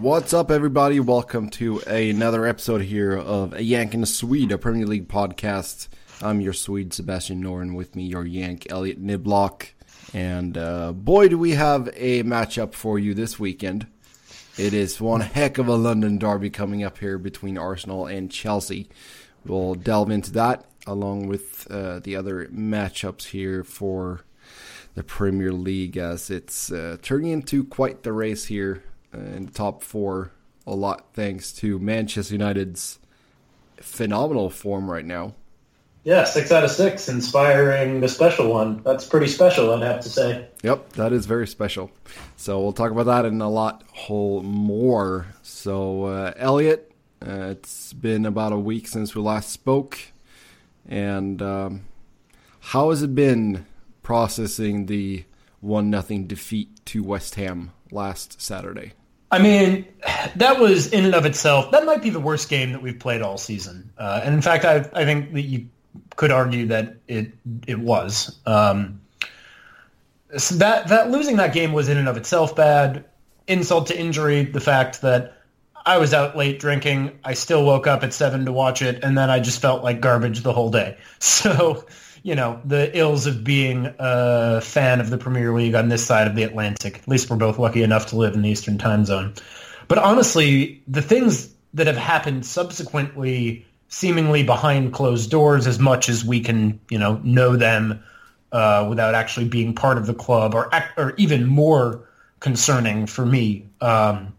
What's up, everybody? Welcome to another episode here of A Yank and a Swede, a Premier League podcast. I'm your Swede, Sebastian Noren. With me, your Yank, Elliott Niblock. And uh, boy, do we have a matchup for you this weekend. It is one heck of a London derby coming up here between Arsenal and Chelsea. We'll delve into that along with uh, the other matchups here for the Premier League as it's uh, turning into quite the race here in the top four. A lot thanks to Manchester United's phenomenal form right now. Yeah, six out of six, inspiring the special one. That's pretty special, I'd have to say. Yep, that is very special. So we'll talk about that and a lot whole more. So uh, Elliott, uh, it's been about a week since we last spoke, and um, how has it been processing the one nothing defeat to West Ham last Saturday? I mean, that was in and of itself. That might be the worst game that we've played all season. Uh, and in fact, I, I think that you could argue that it it was. Um, so that that losing that game was in and of itself bad. Insult to injury, the fact that I was out late drinking, I still woke up at seven to watch it, and then I just felt like garbage the whole day. So, you know, the ills of being a fan of the Premier League on this side of the Atlantic. At least we're both lucky enough to live in the Eastern Time Zone. But honestly, the things that have happened subsequently seemingly behind closed doors as much as we can, you know, know them uh, without actually being part of the club, or or even more concerning for me. Um,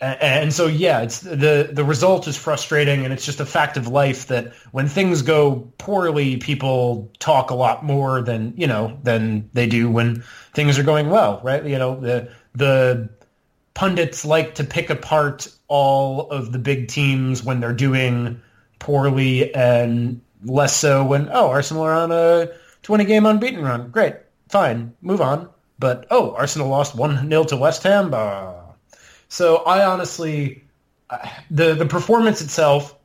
and, so, yeah, it's the the result is frustrating, and it's just a fact of life that when things go poorly, people talk a lot more than you know than they do when things are going well, right? You know, the the pundits like to pick apart all of the big teams when they're doing poorly and less so when, oh, Arsenal are on a 20 game unbeaten run. Great. Fine. Move on. But, oh, Arsenal lost 1-0 to West Ham. Bah. So I honestly, the, the performance itself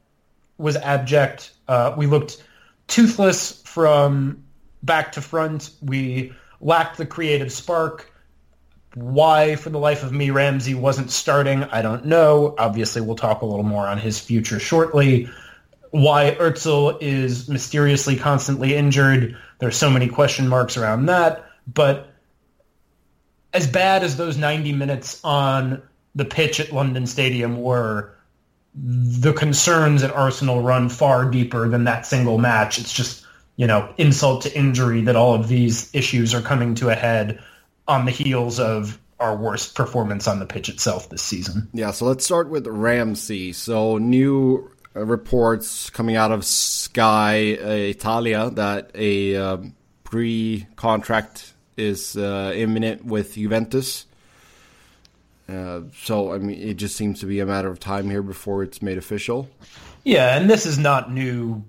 was abject. Uh, we looked toothless from back to front. We lacked the creative spark. Why, for the life of me, Ramsey wasn't starting, I don't know. Obviously, we'll talk a little more on his future shortly. Why Özil is mysteriously constantly injured, there's so many question marks around that. But as bad as those 90 minutes on the pitch at London Stadium were, the concerns at Arsenal run far deeper than that single match. It's just, you know, insult to injury that all of these issues are coming to a head on the heels of our worst performance on the pitch itself this season. Yeah, so let's start with Ramsey. So new reports coming out of Sky Italia that a uh, pre-contract is uh, imminent with Juventus. Uh, so I mean, it just seems to be a matter of time here before it's made official. Yeah, and this is not new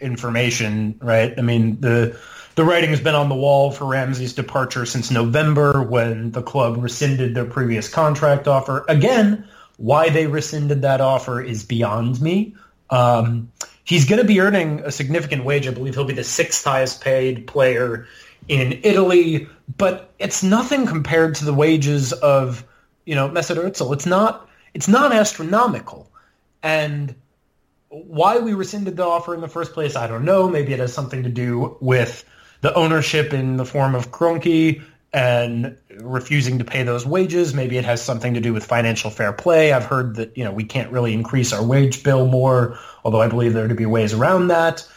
information, right? I mean the the writing has been on the wall for Ramsey's departure since November when the club rescinded their previous contract offer. Again, why they rescinded that offer is beyond me. Um, he's going to be earning a significant wage. I believe he'll be the sixth highest paid player in Italy, but it's nothing compared to the wages of, you know, Mesut Ozil. It's not, it's not astronomical. And why we rescinded the offer in the first place, I don't know. Maybe it has something to do with the ownership in the form of Kroenke and refusing to pay those wages. Maybe it has something to do with financial fair play. I've heard that, you know, we can't really increase our wage bill more, although I believe there to be ways around that.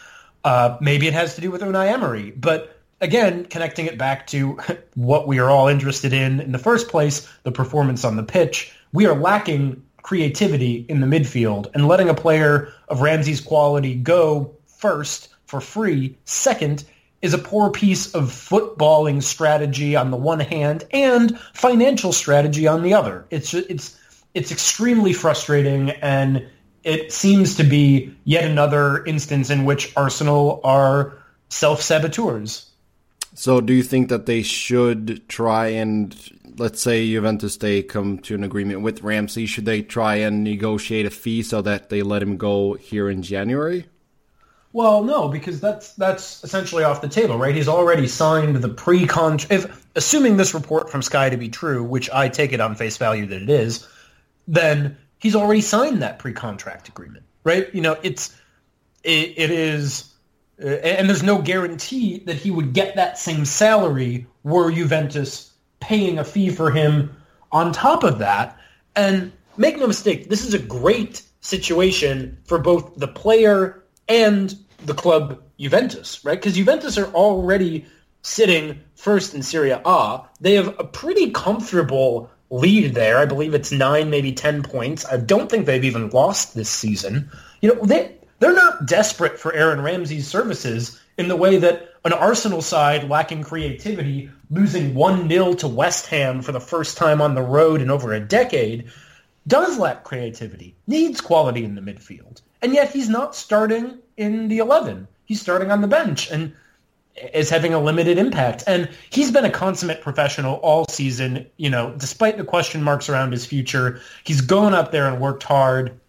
Uh, maybe it has to do with Unai Emery. But again, connecting it back to what we are all interested in in the first place, the performance on the pitch, we are lacking creativity in the midfield and letting a player of Ramsey's quality go first for free, second, is a poor piece of footballing strategy on the one hand and financial strategy on the other. It's it's it's extremely frustrating and it seems to be yet another instance in which Arsenal are self-saboteurs. So, do you think that they should try and, let's say Juventus they come to an agreement with Ramsey, should they try and negotiate a fee so that they let him go here in January? Well, no, because that's that's essentially off the table, right? He's already signed the pre-con. If assuming this report from Sky to be true, which I take it on face value that it is, then he's already signed that pre-contract agreement, right? You know, it's it, it is uh, and there's no guarantee that he would get that same salary were Juventus paying a fee for him on top of that. And make no mistake, this is a great situation for both the player and the club Juventus, right? Because Juventus are already sitting first in Serie A. They have a pretty comfortable lead there. I believe it's nine, maybe ten points. I don't think they've even lost this season. You know, they they're not desperate for Aaron Ramsey's services in the way that an Arsenal side lacking creativity, losing 1-0 to West Ham for the first time on the road in over a decade, does lack creativity, needs quality in the midfield. And yet he's not starting in the 11. He's starting on the bench and is having a limited impact. And he's been a consummate professional all season, you know, despite the question marks around his future. He's gone up there and worked hard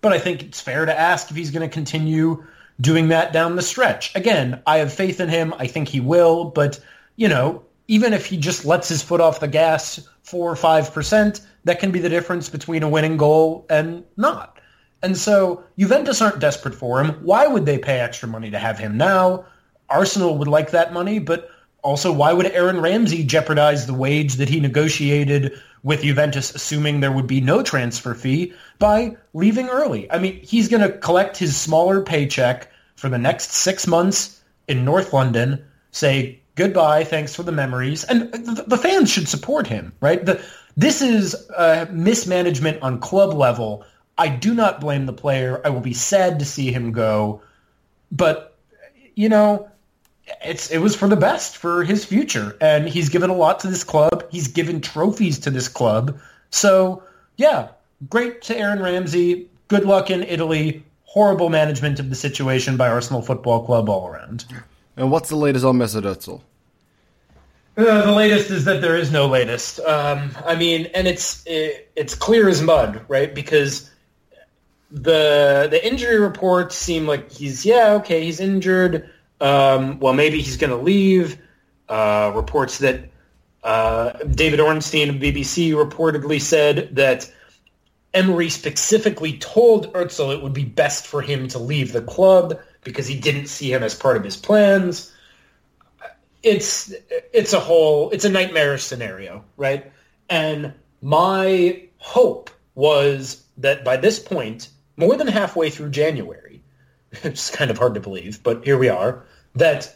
but I think it's fair to ask if he's going to continue doing that down the stretch. Again, I have faith in him. I think he will, but you know, even if he just lets his foot off the gas four or five percent, that can be the difference between a winning goal and not. And so Juventus aren't desperate for him. Why would they pay extra money to have him now? Arsenal would like that money, but also why would Aaron Ramsey jeopardize the wage that he negotiated with Juventus, assuming there would be no transfer fee, by leaving early. I mean, he's going to collect his smaller paycheck for the next six months in North London, say goodbye, thanks for the memories, and the, the fans should support him, right? The, this is uh, mismanagement on club level. I do not blame the player. I will be sad to see him go, but you know, it's it was for the best for his future, and he's given a lot to this club. He's given trophies to this club. So yeah, great to Aaron Ramsey. Good luck in Italy. Horrible management of the situation by Arsenal Football Club all around. And what's the latest on Mesut Özil? Uh, the latest is that there is no latest. Um, I mean, and it's it, it's clear as mud, right? Because the the injury reports seem like he's yeah okay he's injured um, well, maybe he's going to leave. Uh, reports that uh, David Ornstein of BBC reportedly said that Emery specifically told Özil it would be best for him to leave the club because he didn't see him as part of his plans. It's it's a whole it's a nightmarish scenario, right? And my hope was that by this point, more than halfway through January, it's kind of hard to believe, but here we are, that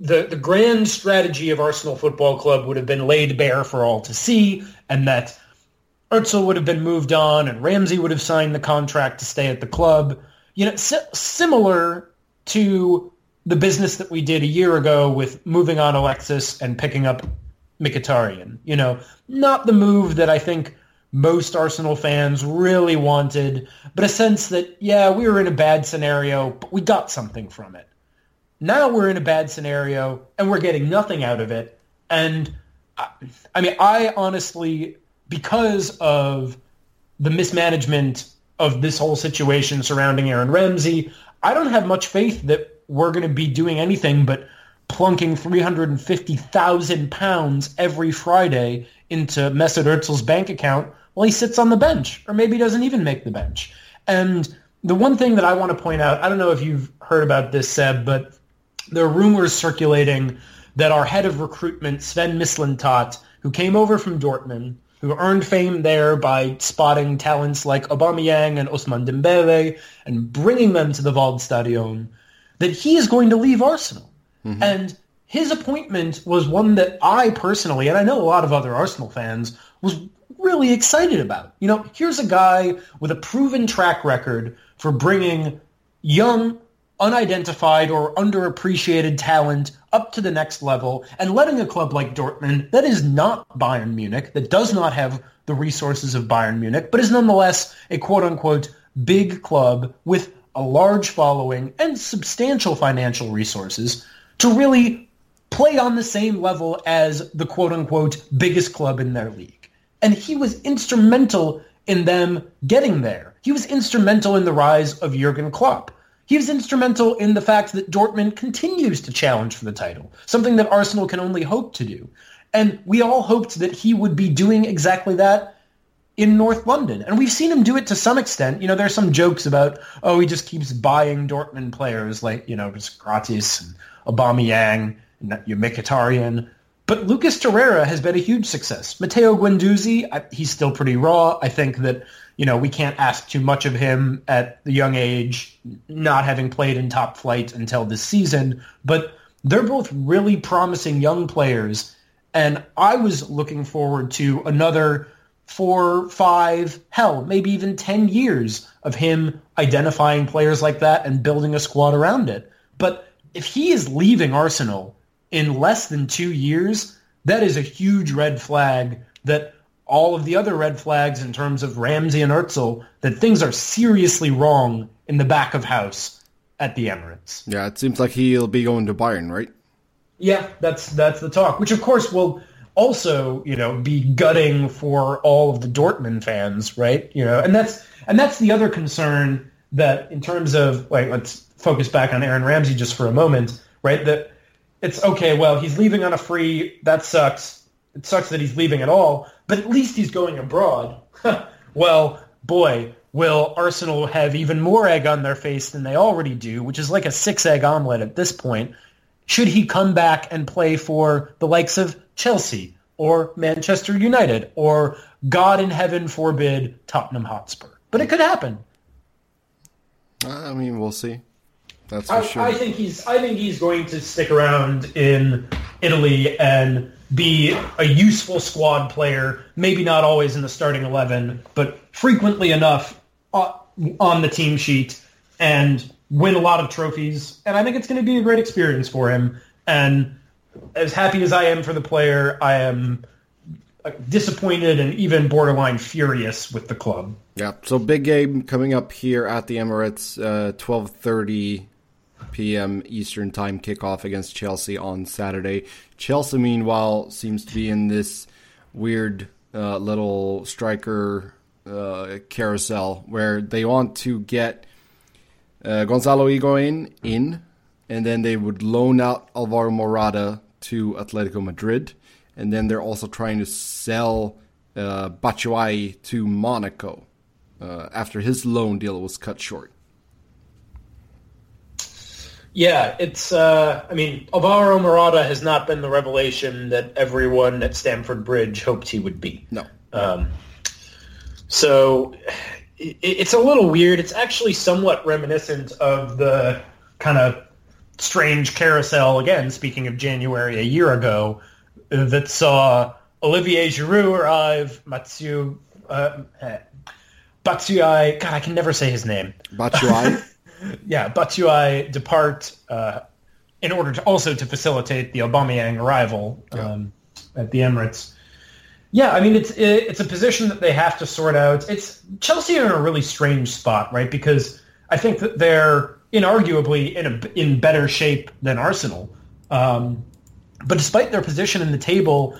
the, the grand strategy of Arsenal Football Club would have been laid bare for all to see, and that Özil would have been moved on, and Ramsey would have signed the contract to stay at the club. You know, si- similar to the business that we did a year ago with moving on Alexis and picking up Mkhitaryan. You know, not the move that I think most Arsenal fans really wanted, but a sense that, yeah, we were in a bad scenario, but we got something from it. Now we're in a bad scenario and we're getting nothing out of it. And I, I mean, I honestly, because of the mismanagement of this whole situation surrounding Aaron Ramsey, I don't have much faith that we're going to be doing anything but plunking 350,000 pounds every Friday into Mesut Ozil's bank account well, he sits on the bench, or maybe doesn't even make the bench. And the one thing that I want to point out, I don't know if you've heard about this, Seb, but there are rumors circulating that our head of recruitment, Sven Mislintat, who came over from Dortmund, who earned fame there by spotting talents like Aubameyang and Ousmane Dembele and bringing them to the Waldstadion, that he is going to leave Arsenal. Mm-hmm. And his appointment was one that I personally, and I know a lot of other Arsenal fans, was really excited about. You know, here's a guy with a proven track record for bringing young, unidentified or underappreciated talent up to the next level and letting a club like Dortmund that is not Bayern Munich, that does not have the resources of Bayern Munich, but is nonetheless a quote-unquote big club with a large following and substantial financial resources to really play on the same level as the quote-unquote biggest club in their league. And he was instrumental in them getting there. He was instrumental in the rise of Jurgen Klopp. He was instrumental in the fact that Dortmund continues to challenge for the title, something that Arsenal can only hope to do. And we all hoped that he would be doing exactly that in North London. And we've seen him do it to some extent. You know, there's some jokes about, oh, he just keeps buying Dortmund players like, you know, just Sokratis and Aubameyang and Mkhitaryan. But Lucas Torreira has been a huge success. Matteo Guendouzi, he's still pretty raw. I think that you know, we can't ask too much of him at the young age, not having played in top flight until this season. But they're both really promising young players. And I was looking forward to another four, five, hell, maybe even 10 years of him identifying players like that and building a squad around it. But if he is leaving Arsenal in less than two years, that is a huge red flag that all of the other red flags in terms of Ramsey and Özil that things are seriously wrong in the back of house at the Emirates. Yeah, it seems like he'll be going to Bayern, right? Yeah, that's that's the talk, which of course will also, you know, be gutting for all of the Dortmund fans, right? You know, and that's and that's the other concern that in terms of like let's focus back on Aaron Ramsey just for a moment, right? That it's okay, well, he's leaving on a free, that sucks. It sucks that he's leaving at all, but at least he's going abroad. well, boy, will Arsenal have even more egg on their face than they already do, which is like a six-egg omelet at this point, should he come back and play for the likes of Chelsea or Manchester United or, God in heaven forbid, Tottenham Hotspur. But it could happen. I mean, we'll see. That's for I, sure. I think he's. I think he's going to stick around in Italy and be a useful squad player, maybe not always in the starting 11, but frequently enough on the team sheet and win a lot of trophies. And I think it's going to be a great experience for him. And as happy as I am for the player, I am uh, disappointed and even borderline furious with the club. Yeah, so big game coming up here at the Emirates, uh, 12.30 p.m. Eastern Time kickoff against Chelsea on Saturday. Chelsea, meanwhile, seems to be in this weird uh, little striker uh, carousel where they want to get uh, Gonzalo Higuain in, and then they would loan out Alvaro Morata to Atletico Madrid, and then they're also trying to sell uh, Batshuayi to Monaco uh, after his loan deal was cut short. Yeah, it's. Uh, I mean, Alvaro Morata has not been the revelation that everyone at Stamford Bridge hoped he would be. No. Um, so it, it's a little weird. It's actually somewhat reminiscent of the kind of strange carousel again. Speaking of January a year ago, that saw Olivier Giroud arrive, Mathieu, uh, Batshuayi. God, I can never say his name. Batshuayi. yeah, Batshuayi depart uh, in order to also to facilitate the Aubameyang arrival um, yeah. at the Emirates. Yeah, I mean it's it's a position that they have to sort out. It's Chelsea are in a really strange spot, right? Because I think that they're inarguably in a, in better shape than Arsenal. Um, but despite their position in the table,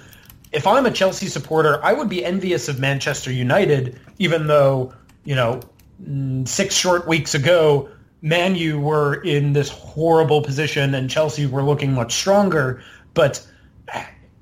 if I'm a Chelsea supporter, I would be envious of Manchester United, even though you know mm, six short weeks ago Man U were in this horrible position and Chelsea were looking much stronger, but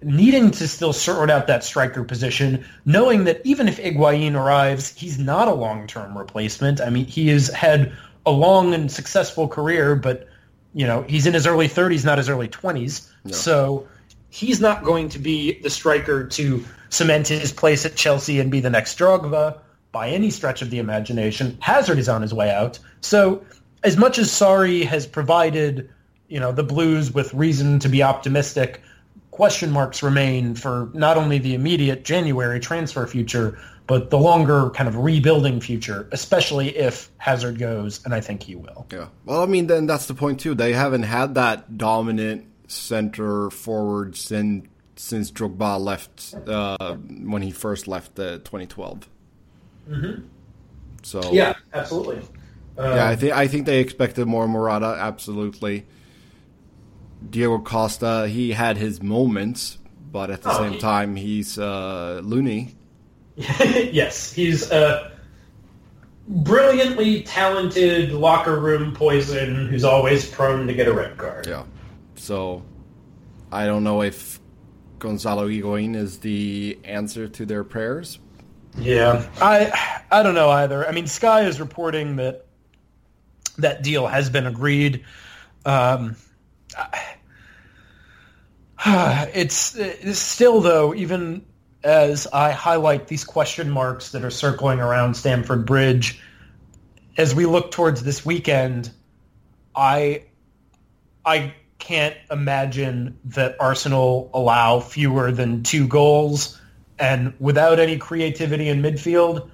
needing to still sort out that striker position, knowing that even if Higuain arrives, he's not a long-term replacement. I mean, he has had a long and successful career, but you know, he's in his early 30s, not his early 20s. No. So he's not going to be the striker to cement his place at Chelsea and be the next Drogba by any stretch of the imagination. Hazard is on his way out. So as much as Sarri has provided, you know, the Blues with reason to be optimistic, question marks remain for not only the immediate January transfer future, but the longer kind of rebuilding future, especially if Hazard goes, and I think he will. Yeah. Well, I mean, then that's the point too. They haven't had that dominant center forward since since Drogba left uh, when he first left the 2012. Mm-hmm. So yeah, absolutely. Um, yeah, I think I think they expected more Morata. Absolutely. Diego Costa, he had his moments, but at the oh, same he, time, he's uh, loony. yes, he's a brilliantly talented locker room poison who's always prone to get a red card. Yeah. So I don't know if Gonzalo Higuain is the answer to their prayers. Yeah, I I don't know either. I mean, Sky is reporting that that deal has been agreed. Um, it's, it's still though, even as I highlight these question marks that are circling around Stamford Bridge, as we look towards this weekend, I I can't imagine that Arsenal allow fewer than two goals, and without any creativity in midfield,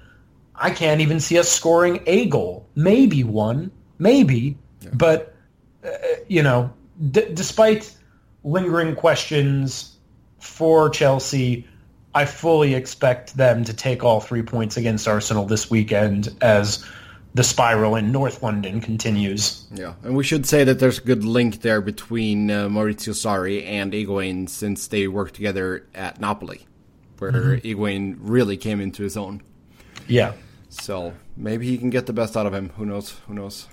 I can't even see us scoring a goal, maybe one, maybe, yeah. but uh, you know, d- despite lingering questions for Chelsea I fully expect them to take all three points against Arsenal this weekend as the spiral in North London continues. Yeah, and we should say that there's a good link there between uh, Maurizio Sarri and Higuain since they worked together at Napoli, where mm-hmm. Higuain really came into his own. Yeah. So maybe he can get the best out of him. Who knows? Who knows?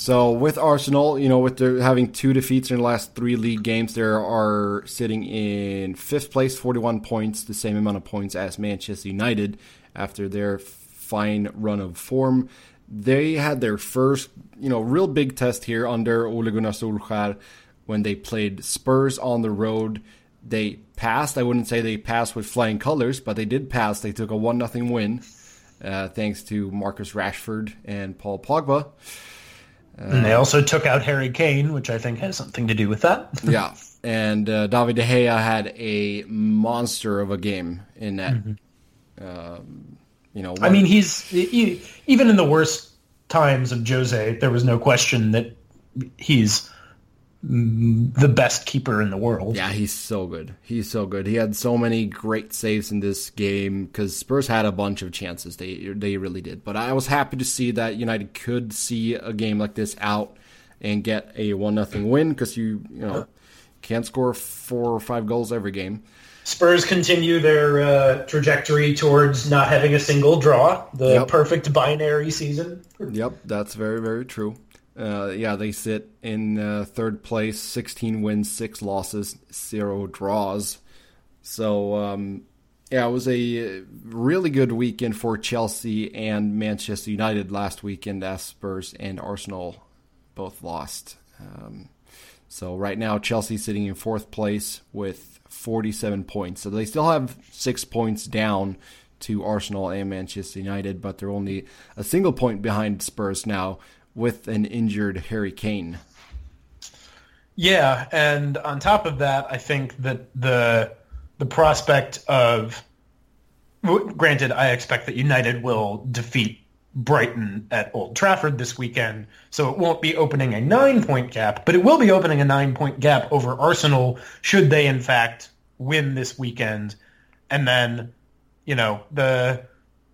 So with Arsenal, you know, with their having two defeats in the last three league games, they are sitting in fifth place, 41 points, the same amount of points as Manchester United after their fine run of form. They had their first, you know, real big test here under Ole Gunnar Solskjaer when they played Spurs on the road. They passed. I wouldn't say they passed with flying colors, but they did pass. They took a one nothing win, uh, thanks to Marcus Rashford and Paul Pogba. Uh, and they also took out Harry Kane, which I think has something to do with that. yeah, and uh, David De Gea had a monster of a game in that. Mm-hmm. Um, you know. I mean, he's he, even in the worst times of Jose, there was no question that he's the best keeper in the world. Yeah, he's so good. He's so good. He had so many great saves in this game because Spurs had a bunch of chances. They they really did. But I was happy to see that United could see a game like this out and get a one nothing win because you you know can't score four or five goals every game. Spurs continue their uh, trajectory towards not having a single draw, the yep. perfect binary season. Yep, that's very very true. Uh, yeah, they sit in uh, third place, 16 wins, six losses, zero draws. So, um, yeah, it was a really good weekend for Chelsea and Manchester United last weekend as Spurs and Arsenal both lost. Um, so, right now, Chelsea sitting in fourth place with 47 points. So, they still have six points down to Arsenal and Manchester United, but they're only a single point behind Spurs now with an injured Harry Kane. Yeah, and on top of that, I think that the the prospect of granted, I expect that United will defeat Brighton at Old Trafford this weekend, so it won't be opening a nine point gap, but it will be opening a nine point gap over Arsenal should they in fact win this weekend. And then, you know, the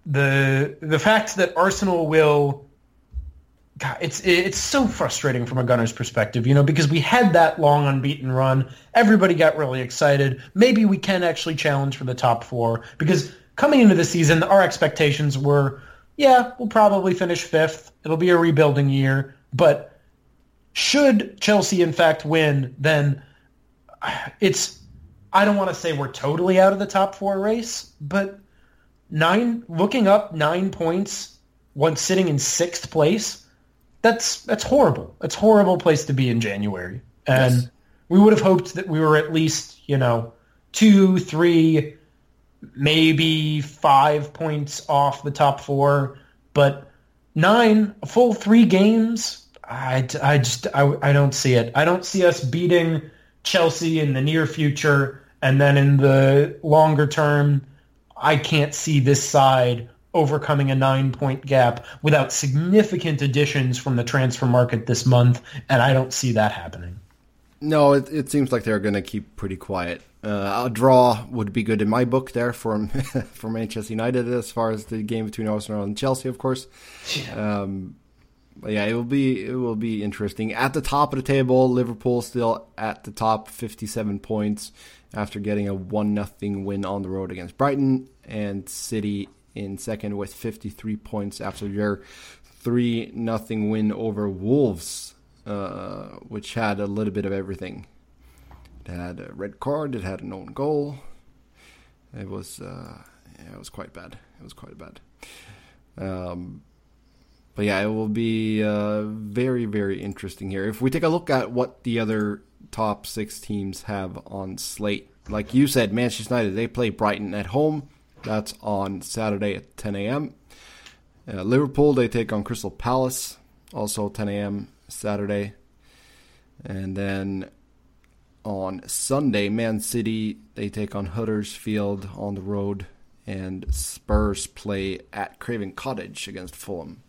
the the fact that Arsenal will God, it's it's so frustrating from a Gunners perspective, you know, because we had that long unbeaten run. Everybody got really excited. Maybe we can actually challenge for the top four because coming into the season, our expectations were, yeah, we'll probably finish fifth. It'll be a rebuilding year, but should Chelsea in fact win, then it's I don't want to say we're totally out of the top four race, but nine looking up nine points once sitting in sixth place that's that's horrible. It's horrible place to be in January. And yes. we would have hoped that we were at least, you know, two, three, maybe five points off the top four. But nine, a full three games, I, I just I, I don't see it. I don't see us beating Chelsea in the near future, and then in the longer term, I can't see this side overcoming a nine point gap without significant additions from the transfer market this month, and I don't see that happening. No, it, it seems like they're going to keep pretty quiet. Uh, a draw would be good in my book there for for Manchester United as far as the game between Arsenal and Chelsea, of course. Yeah. Um, yeah, it will be it will be interesting. At the top of the table, Liverpool still at the top, fifty seven points after getting a one nothing win on the road against Brighton, and City in second with fifty three points after their three nothing win over Wolves, uh, which had a little bit of everything. It had a red card. It had an own goal. It was uh, yeah, it was quite bad. It was quite bad. Um, but yeah, it will be uh, very very interesting here. If we take a look at what the other top six teams have on slate, like you said, Manchester United they play Brighton at home. That's on Saturday at 10 a.m. Uh, Liverpool they take on Crystal Palace, also 10 a.m. Saturday. And then on Sunday, Man City they take on Huddersfield on the road, and Spurs play at Craven Cottage against Fulham.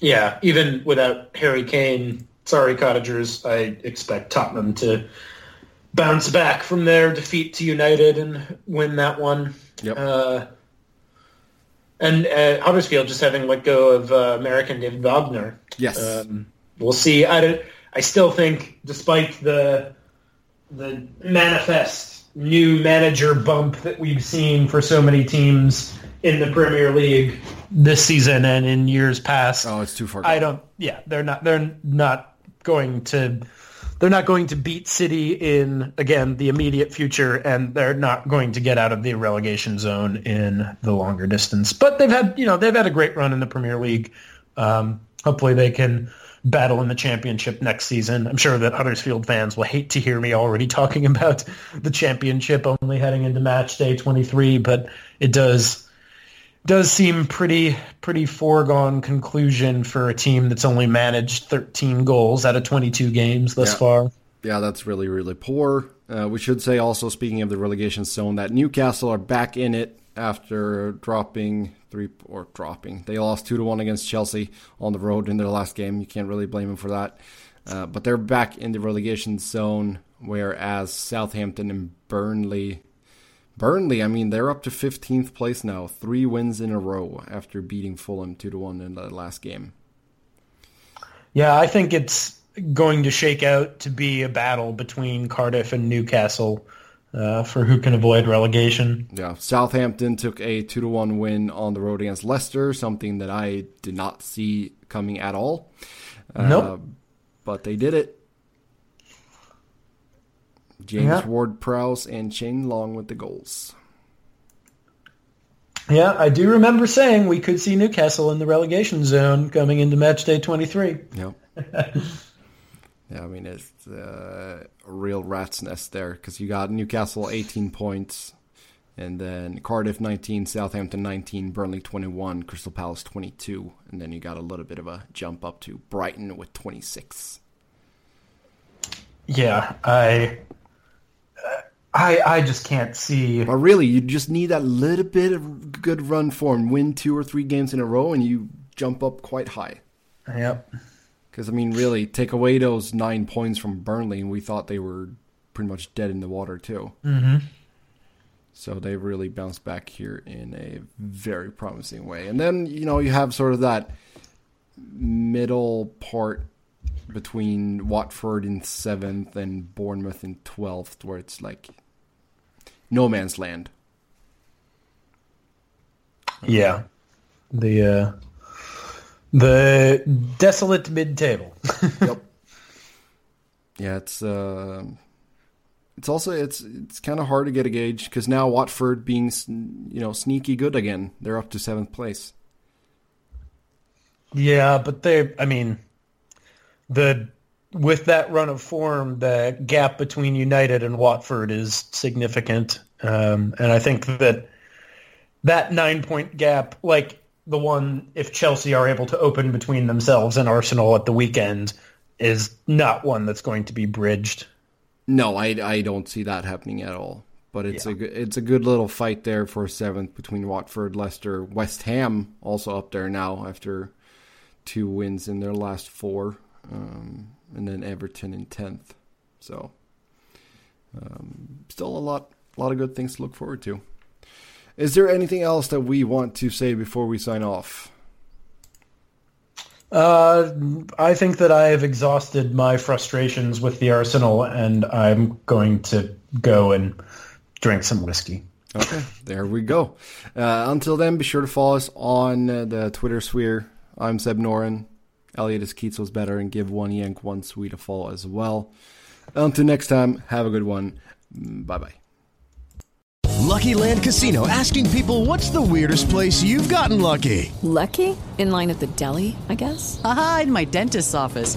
Yeah, even without Harry Kane, sorry Cottagers, I expect Tottenham to bounce back from their defeat to United and win that one. Yep. Uh, and uh, Huddersfield just having let go of uh, American David Wagner. Yes. Um, we'll see. I don't. I still think, despite the the manifest new manager bump that we've seen for so many teams in the Premier League this season and in years past. Oh, it's too far. I don't. Yeah, they're not. They're not going to. They're not going to beat City in again the immediate future, and they're not going to get out of the relegation zone in the longer distance. But they've had, you know, they've had a great run in the Premier League. Um, hopefully, they can battle in the championship next season. I'm sure that Huddersfield fans will hate to hear me already talking about the championship only heading into match day 23, but it does does seem pretty pretty foregone conclusion for a team that's only managed 13 goals out of 22 games thus yeah. far. Yeah, that's really really poor. Uh, we should say also speaking of the relegation zone that Newcastle are back in it after dropping three or dropping. They lost two to one against Chelsea on the road in their last game. You can't really blame them for that. Uh, but they're back in the relegation zone, whereas Southampton and Burnley Burnley, I mean, they're up to 15th place now, three wins in a row after beating Fulham 2 to 1 in the last game. Yeah, I think it's going to shake out to be a battle between Cardiff and Newcastle uh, for who can avoid relegation. Yeah, Southampton took a 2 to 1 win on the road against Leicester, something that I did not see coming at all. Nope. Uh, but they did it. James Yeah. Ward-Prowse and Shane Long with the goals. Yeah, I do remember saying we could see Newcastle in the relegation zone coming into match day 23. Yep. yeah, I mean it's uh, a real rat's nest there because you got Newcastle 18 points, and then Cardiff 19, Southampton 19, Burnley 21, Crystal Palace 22, and then you got a little bit of a jump up to Brighton with 26. Yeah, I I I just can't see But really, you just need that little bit of good run form, win two or three games in a row, and you jump up quite high. Yep. Because I mean, really, take away those nine points from Burnley, and we thought they were pretty much dead in the water too. Mm-hmm. So they really bounced back here in a very promising way. And then you know you have sort of that middle part between Watford in seventh and Bournemouth in twelfth, where it's like no man's land. Yeah. The uh the desolate mid-table. yep. Yeah, it's uh, it's also it's it's kind of hard to get a gauge because now Watford being you know sneaky good again, they're up to seventh place. Yeah, but they I mean the with that run of form, the gap between United and Watford is significant. Um, and I think that that nine point gap, like the one if Chelsea are able to open between themselves and Arsenal at the weekend, is not one that's going to be bridged. No, I I don't see that happening at all. but it's Yeah. a good, it's a good little fight there for seventh between Watford, Leicester, West Ham also up there now after two wins in their last four, um, and then Everton in tenth. So um, still a lot, a lot of good things to look forward to. Is there anything else that we want to say before we sign off? Uh, I think that I have exhausted my frustrations with the Arsenal, and I'm going to go and drink some whiskey. Okay, there we go. Uh, until then, be sure to follow us on uh, the Twitter sphere. I'm Seb Noren. Elliott is Keats was better, and give one yank one Swede a follow as well. Until next time, have a good one. Bye bye. Lucky Land Casino asking people what's the weirdest place you've gotten lucky? Lucky? In line at the deli, I guess? Aha, in my dentist's office.